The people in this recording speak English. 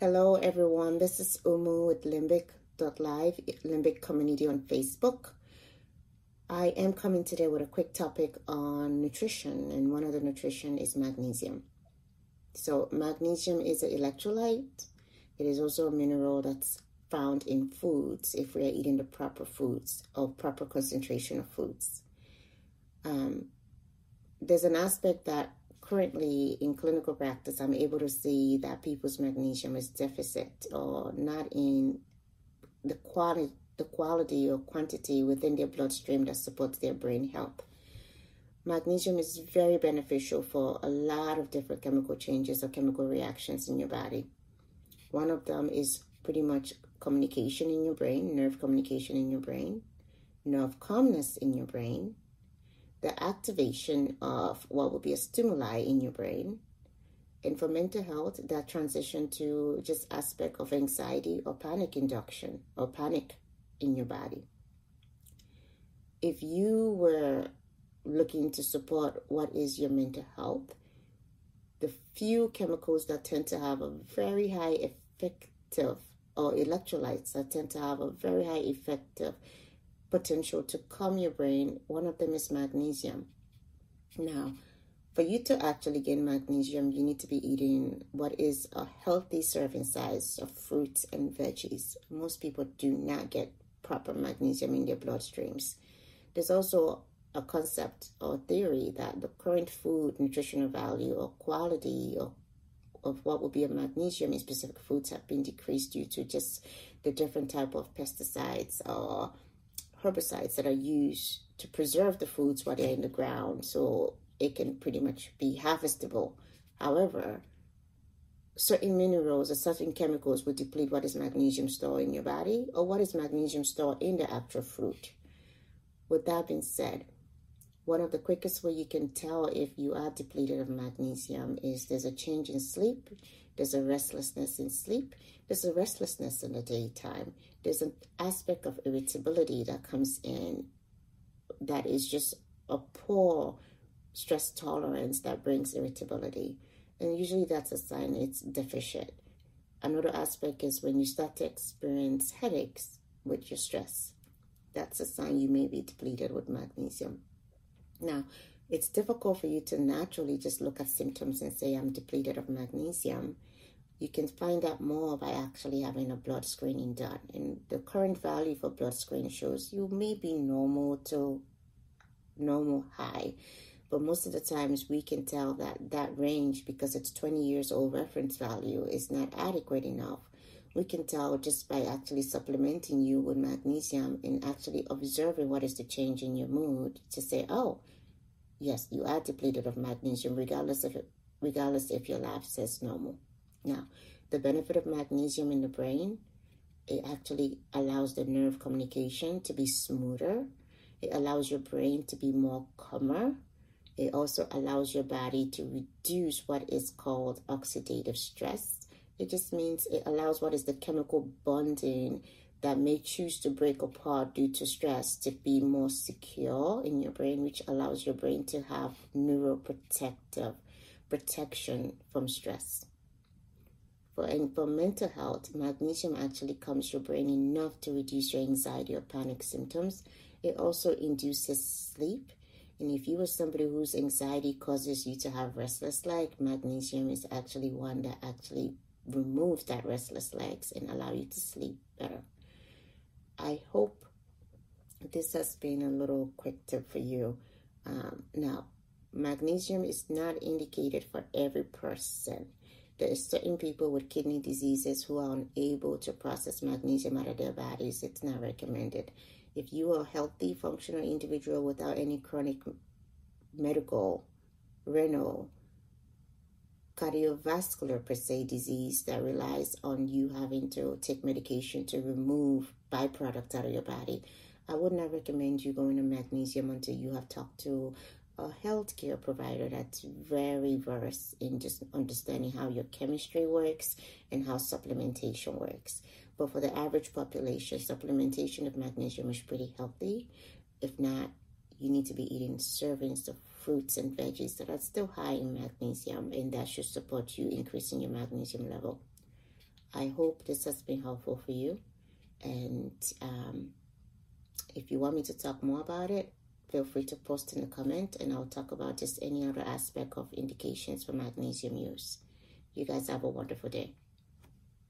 Hello, everyone. This is Umu with Limbic.live, Limbic Community on Facebook. I am coming today with a quick topic on nutrition, and one of the nutrition is magnesium. So, magnesium is an electrolyte. It is also a mineral that's found in foods if we are eating the proper foods or proper concentration of foods. Um, there's an aspect that currently in clinical practice, I'm able to see that people's magnesium is deficit or not in the quality, the quality or quantity within their bloodstream that supports their brain health. Magnesium is very beneficial for a lot of different chemical changes or chemical reactions in your body. One of them is pretty much communication in your brain, nerve communication in your brain, nerve calmness in your brain, the activation of what will be a stimuli in your brain. And for mental health, that transition to just aspect of anxiety or panic induction or panic in your body. If you were looking to support what is your mental health, the few chemicals that tend to have a very high effective or electrolytes that tend to have a very high effective potential to calm your brain. One of them is magnesium. Now, for you to actually gain magnesium, you need to be eating what is a healthy serving size of fruits and veggies. Most people do not get proper magnesium in their bloodstreams. There's also a concept or theory that the current food nutritional value or quality of, of what would be a magnesium in specific foods have been decreased due to just the different type of pesticides or herbicides that are used to preserve the foods while they're in the ground so it can pretty much be harvestable. However, certain minerals or certain chemicals will deplete what is magnesium stored in your body or what is magnesium stored in the actual fruit. With that being said, one of the quickest way you can tell if you are depleted of magnesium is there's a change in sleep, there's a restlessness in sleep, there's a restlessness in the daytime, there's an aspect of irritability that comes in that is just a poor stress tolerance that brings irritability. And usually that's a sign it's deficient. Another aspect is when you start to experience headaches with your stress. That's a sign you may be depleted with magnesium. Now, it's difficult for you to naturally just look at symptoms and say, I'm depleted of magnesium. You can find out more by actually having a blood screening done. And the current value for blood screen shows you may be normal to normal high. But most of the times we can tell that that range, because it's 20 years old reference value, is not adequate enough. We can tell just by actually supplementing you with magnesium and actually observing what is the change in your mood to say, oh, yes, you are depleted of magnesium, regardless of it, regardless if your lab says normal. Now, the benefit of magnesium in the brain, it actually allows the nerve communication to be smoother. It allows your brain to be more calmer. It also allows your body to reduce what is called oxidative stress it just means it allows what is the chemical bonding that may choose to break apart due to stress to be more secure in your brain, which allows your brain to have neuroprotective protection from stress. For, and for mental health, magnesium actually calms your brain enough to reduce your anxiety or panic symptoms. It also induces sleep. And if you are somebody whose anxiety causes you to have restless leg, magnesium is actually one that actually remove that restless legs and allow you to sleep better. I hope this has been a little quick tip for you. Um, now, magnesium is not indicated for every person. There are certain people with kidney diseases who are unable to process magnesium out of their bodies. It's not recommended. If you are a healthy, functional individual without any chronic medical, renal, cardiovascular per se disease that relies on you having to take medication to remove byproducts out of your body, I would not recommend you going to magnesium until you have talked to a healthcare provider that's very versed in just understanding how your chemistry works and how supplementation works. But for the average population, supplementation of magnesium is pretty healthy. If not, you need to be eating servings of fruits and veggies that are still high in magnesium, and that should support you increasing your magnesium level. I hope this has been helpful for you. And um, if you want me to talk more about it, feel free to post in the comment and I'll talk about just any other aspect of indications for magnesium use. You guys have a wonderful day.